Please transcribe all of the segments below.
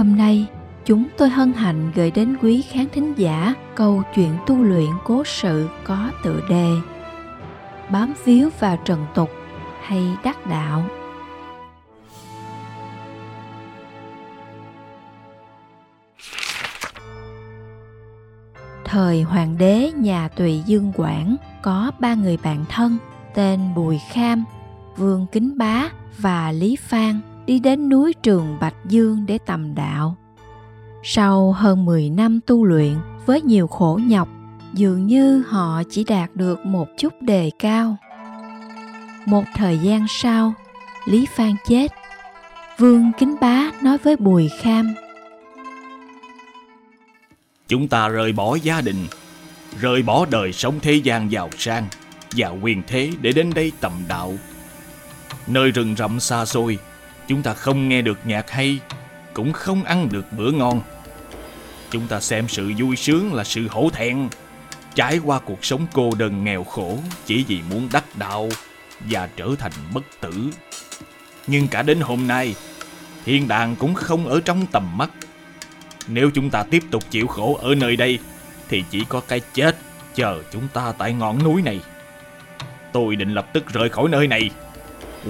Hôm nay, chúng tôi hân hạnh gửi đến quý khán thính giả câu chuyện tu luyện cố sự có tựa đề Bám víu vào trần tục hay đắc đạo. Thời hoàng đế nhà Tùy Dương Quảng có ba người bạn thân tên Bùi Kham, Vương Kính Bá và Lý Phan đi đến núi Trường Bạch Dương để tầm đạo. Sau hơn 10 năm tu luyện với nhiều khổ nhọc, dường như họ chỉ đạt được một chút đề cao. Một thời gian sau, Lý Phan chết. Vương Kính Bá nói với Bùi Kham. Chúng ta rời bỏ gia đình, rời bỏ đời sống thế gian giàu sang và quyền thế để đến đây tầm đạo. Nơi rừng rậm xa xôi, chúng ta không nghe được nhạc hay cũng không ăn được bữa ngon. Chúng ta xem sự vui sướng là sự hổ thẹn, trải qua cuộc sống cô đơn nghèo khổ chỉ vì muốn đắc đạo và trở thành bất tử. Nhưng cả đến hôm nay, thiên đàng cũng không ở trong tầm mắt. Nếu chúng ta tiếp tục chịu khổ ở nơi đây, thì chỉ có cái chết chờ chúng ta tại ngọn núi này. Tôi định lập tức rời khỏi nơi này,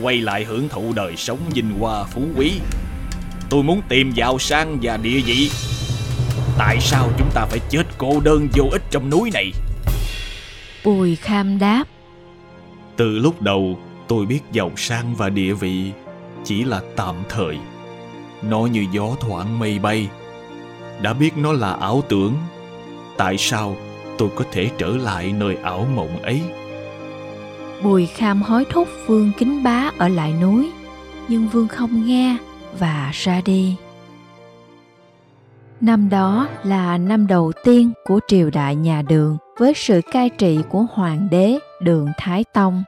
quay lại hưởng thụ đời sống vinh hoa phú quý. Tôi muốn tìm giàu sang và địa vị. Tại sao chúng ta phải chết cô đơn vô ích trong núi này? Bùi Kham đáp. Từ lúc đầu tôi biết giàu sang và địa vị chỉ là tạm thời. Nó như gió thoảng mây bay. Đã biết nó là ảo tưởng. Tại sao tôi có thể trở lại nơi ảo mộng ấy Bùi Kham hối thúc Vương Kính Bá ở lại núi, Nhưng Vương không nghe và ra đi. Năm đó là năm đầu tiên của triều đại nhà Đường với sự cai trị của hoàng đế Đường Thái Tông.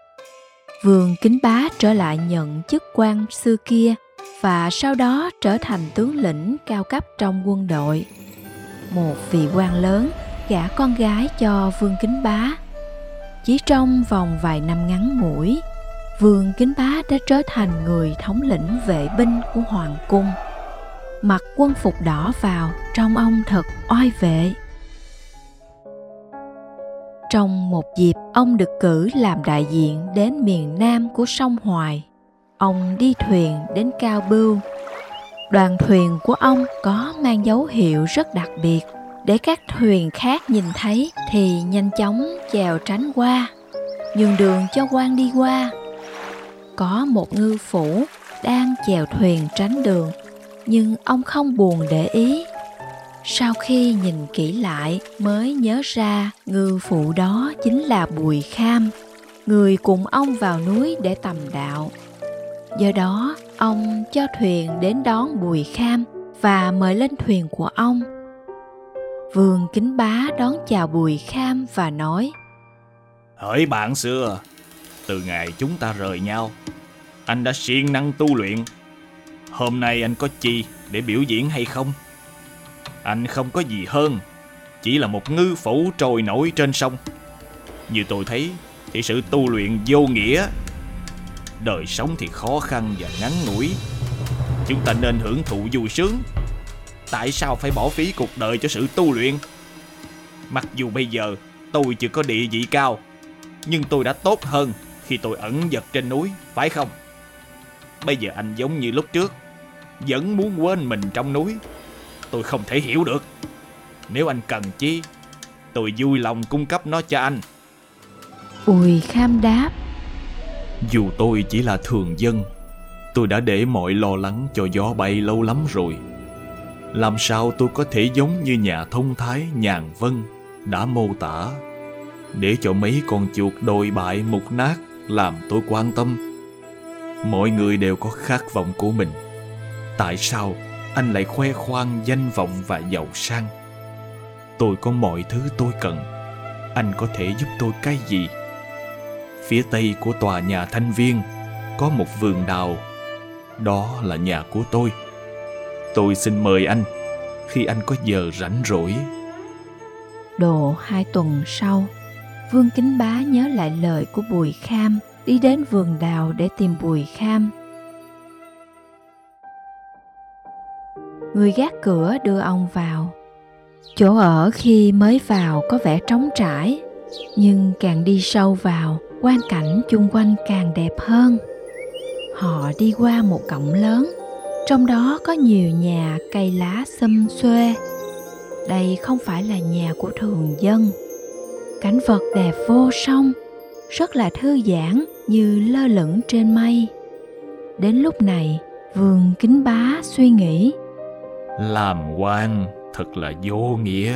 Vương Kính Bá trở lại nhận chức quan xưa kia và sau đó trở thành tướng lĩnh cao cấp trong quân đội. Một vị quan lớn gả con gái cho Vương Kính Bá. Chỉ trong vòng vài năm ngắn ngủi, Vương Kính Bá đã trở thành người thống lĩnh vệ binh của Hoàng cung. Mặc quân phục đỏ vào, trong ông thật oai vệ. Trong một dịp, ông được cử làm đại diện đến miền Nam của sông Hoài. Ông đi thuyền đến Cao Bưu. Đoàn thuyền của ông có mang dấu hiệu rất đặc biệt để các thuyền khác nhìn thấy thì nhanh chóng chèo tránh qua. Nhường đường cho quan đi qua. Có một ngư phủ đang chèo thuyền tránh đường, nhưng ông không buồn để ý. Sau khi nhìn kỹ lại mới nhớ ra ngư phụ đó chính là bùi kham, người cùng ông vào núi để tầm đạo. Do đó, ông cho thuyền đến đón bùi kham và mời lên thuyền của ông vương kính bá đón chào bùi kham và nói, hỡi bạn xưa, từ ngày chúng ta rời nhau, anh đã siêng năng tu luyện. Hôm nay anh có chi để biểu diễn hay không? Anh không có gì hơn, chỉ là một ngư phủ trôi nổi trên sông. Như tôi thấy, thì sự tu luyện vô nghĩa, đời sống thì khó khăn và ngắn ngủi. Chúng ta nên hưởng thụ vui sướng tại sao phải bỏ phí cuộc đời cho sự tu luyện? Mặc dù bây giờ tôi chưa có địa vị cao nhưng tôi đã tốt hơn khi tôi ẩn giật trên núi phải không? Bây giờ anh giống như lúc trước vẫn muốn quên mình trong núi. Tôi không thể hiểu được. Nếu anh cần chi tôi vui lòng cung cấp nó cho anh. Bùi kham đáp. Dù tôi chỉ là thường dân tôi đã để mọi lo lắng cho gió bay lâu lắm rồi làm sao tôi có thể giống như nhà thông thái nhàn vân, đã mô tả để cho mấy con chuột đồi bại mục nát, làm tôi quan tâm. Mọi người đều có khát vọng của mình. Tại sao anh lại khoe khoang danh vọng và giàu sang? Tôi có mọi thứ tôi cần. Anh có thể giúp tôi cái gì? Phía tây của tòa nhà thanh viên có một vườn đào. Đó là nhà của tôi. Tôi xin mời anh khi anh có giờ rảnh rỗi. Độ hai tuần sau, Vương Kính Bá nhớ lại lời của Bùi Kham, đi đến vườn đào để tìm Bùi Kham. Người gác cửa đưa ông vào. Chỗ ở khi mới vào có vẻ trống trải, nhưng càng đi sâu vào, quang cảnh chung quanh càng đẹp hơn. Họ đi qua một cổng lớn, trong đó có nhiều nhà cây lá xum xuê. Đây không phải là nhà của thường dân. Cảnh vật đẹp vô song, rất là thư giãn như lơ lửng trên mây. Đến lúc này, Vương Kính Bá suy nghĩ. Làm quan thật là vô nghĩa.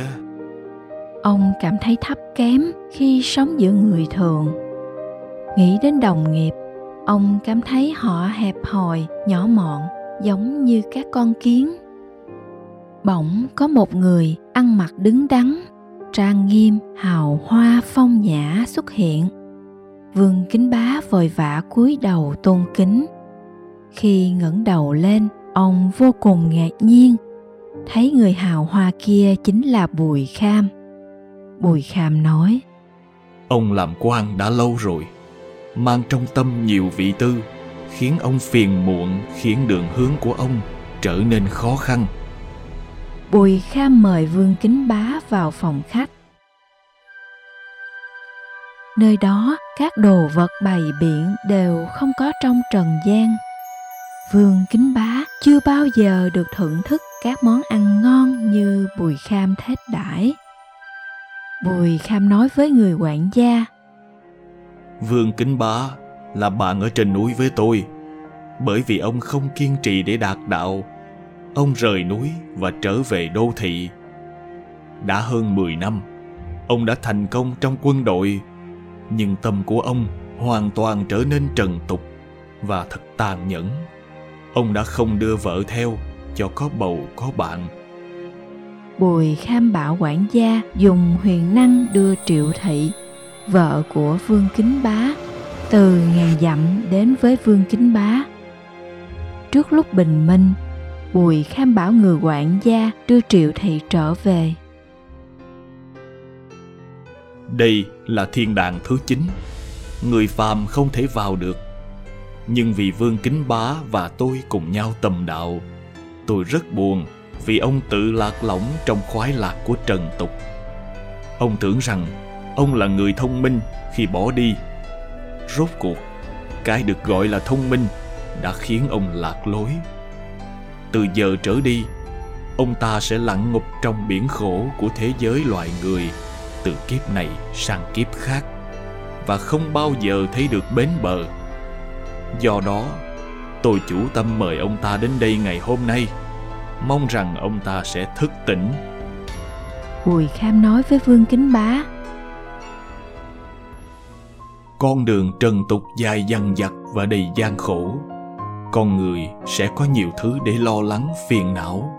Ông cảm thấy thấp kém khi sống giữa người thường. Nghĩ đến đồng nghiệp, ông cảm thấy họ hẹp hòi, nhỏ mọn, giống như các con kiến. Bỗng có một người ăn mặc đứng đắn, trang nghiêm, hào hoa phong nhã xuất hiện. Vương Kính Bá vội vã cúi đầu tôn kính. Khi ngẩng đầu lên, ông vô cùng ngạc nhiên thấy người hào hoa kia chính là Bùi Kham. Bùi Kham nói: Ông làm quan đã lâu rồi, mang trong tâm nhiều vị tư, khiến ông phiền muộn, khiến đường hướng của ông trở nên khó khăn. Bùi Kham mời Vương Kính Bá vào phòng khách. Nơi đó các đồ vật bày biện đều không có trong trần gian. Vương Kính Bá chưa bao giờ được thưởng thức các món ăn ngon như Bùi Kham thết đãi. Bùi Kham nói với người quản gia. Vương Kính Bá là bạn ở trên núi với tôi. Bởi vì ông không kiên trì để đạt đạo, ông rời núi và trở về đô thị. Đã hơn 10 năm, ông đã thành công trong quân đội, nhưng tâm của ông hoàn toàn trở nên trần tục và thật tàn nhẫn. Ông đã không đưa vợ theo cho có bầu có bạn. Bùi Kham bảo quản gia dùng huyền năng đưa Triệu Thị, vợ của Vương Kính Bá, từ ngàn dặm đến với Vương Kính Bá. Trước lúc bình minh, Bùi Kham bảo người quản gia đưa Triệu Thị trở về. Đây là thiên đàng thứ chín, người phàm không thể vào được. Nhưng vì Vương Kính Bá và tôi cùng nhau tầm đạo, tôi rất buồn vì ông tự lạc lõng trong khoái lạc của trần tục. Ông tưởng rằng ông là người thông minh khi bỏ đi. Rốt cuộc, cái được gọi là thông minh đã khiến ông lạc lối. Từ giờ trở đi, ông ta sẽ lặn ngục trong biển khổ của thế giới loài người từ kiếp này sang kiếp khác và không bao giờ thấy được bến bờ. Do đó, tôi chủ tâm mời ông ta đến đây ngày hôm nay mong rằng ông ta sẽ thức tỉnh bùi kham nói với vương kính bá con đường trần tục dài dằng dặc và đầy gian khổ con người sẽ có nhiều thứ để lo lắng phiền não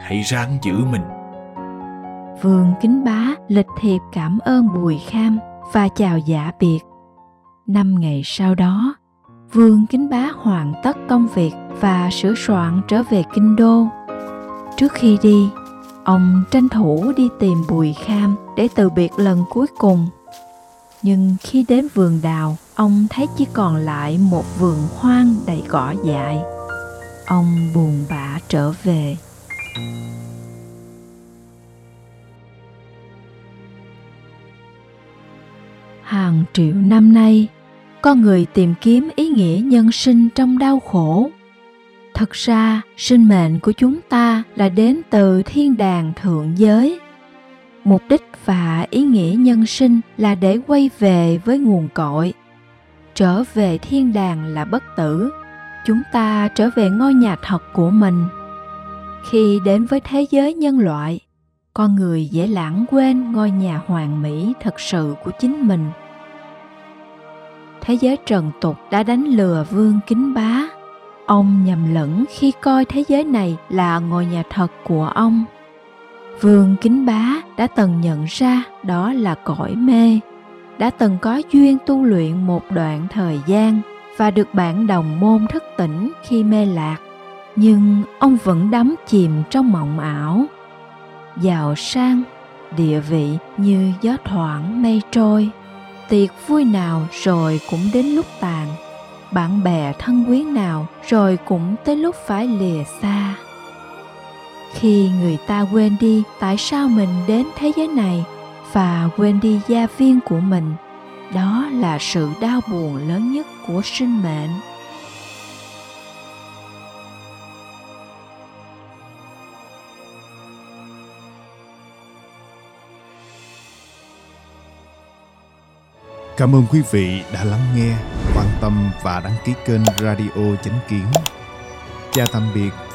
hãy ráng giữ mình vương kính bá lịch thiệp cảm ơn bùi kham và chào giả biệt năm ngày sau đó Vương Kính Bá hoàn tất công việc và sửa soạn trở về kinh đô. Trước khi đi, ông tranh thủ đi tìm Bùi Kham để từ biệt lần cuối cùng. Nhưng khi đến vườn đào, ông thấy chỉ còn lại một vườn hoang đầy cỏ dại. Ông buồn bã trở về. Hàng triệu năm nay, con người tìm kiếm ý nghĩa nhân sinh trong đau khổ thực ra sinh mệnh của chúng ta là đến từ thiên đàng thượng giới mục đích và ý nghĩa nhân sinh là để quay về với nguồn cội. Trở về thiên đàng là bất tử. Chúng ta trở về ngôi nhà thật của mình. Khi đến với thế giới nhân loại, con người dễ lãng quên ngôi nhà hoàn mỹ thật sự của chính mình. Thế giới trần tục đã đánh lừa vương kính bá. Ông nhầm lẫn khi coi thế giới này là ngôi nhà thật của ông vương kính bá đã từng nhận ra đó là cõi mê, đã từng có duyên tu luyện một đoạn thời gian và được bạn đồng môn thức tỉnh khi mê lạc. Nhưng ông vẫn đắm chìm trong mộng ảo. Giàu sang, địa vị như gió thoảng mây trôi, tiệc vui nào rồi cũng đến lúc tàn. Bạn bè thân quyến nào rồi cũng tới lúc phải lìa xa khi người ta quên đi tại sao mình đến thế giới này và quên đi gia viên của mình đó là sự đau buồn lớn nhất của sinh mệnh Cảm ơn quý vị đã lắng nghe, quan tâm và đăng ký kênh Radio Chánh Kiến. Chào tạm biệt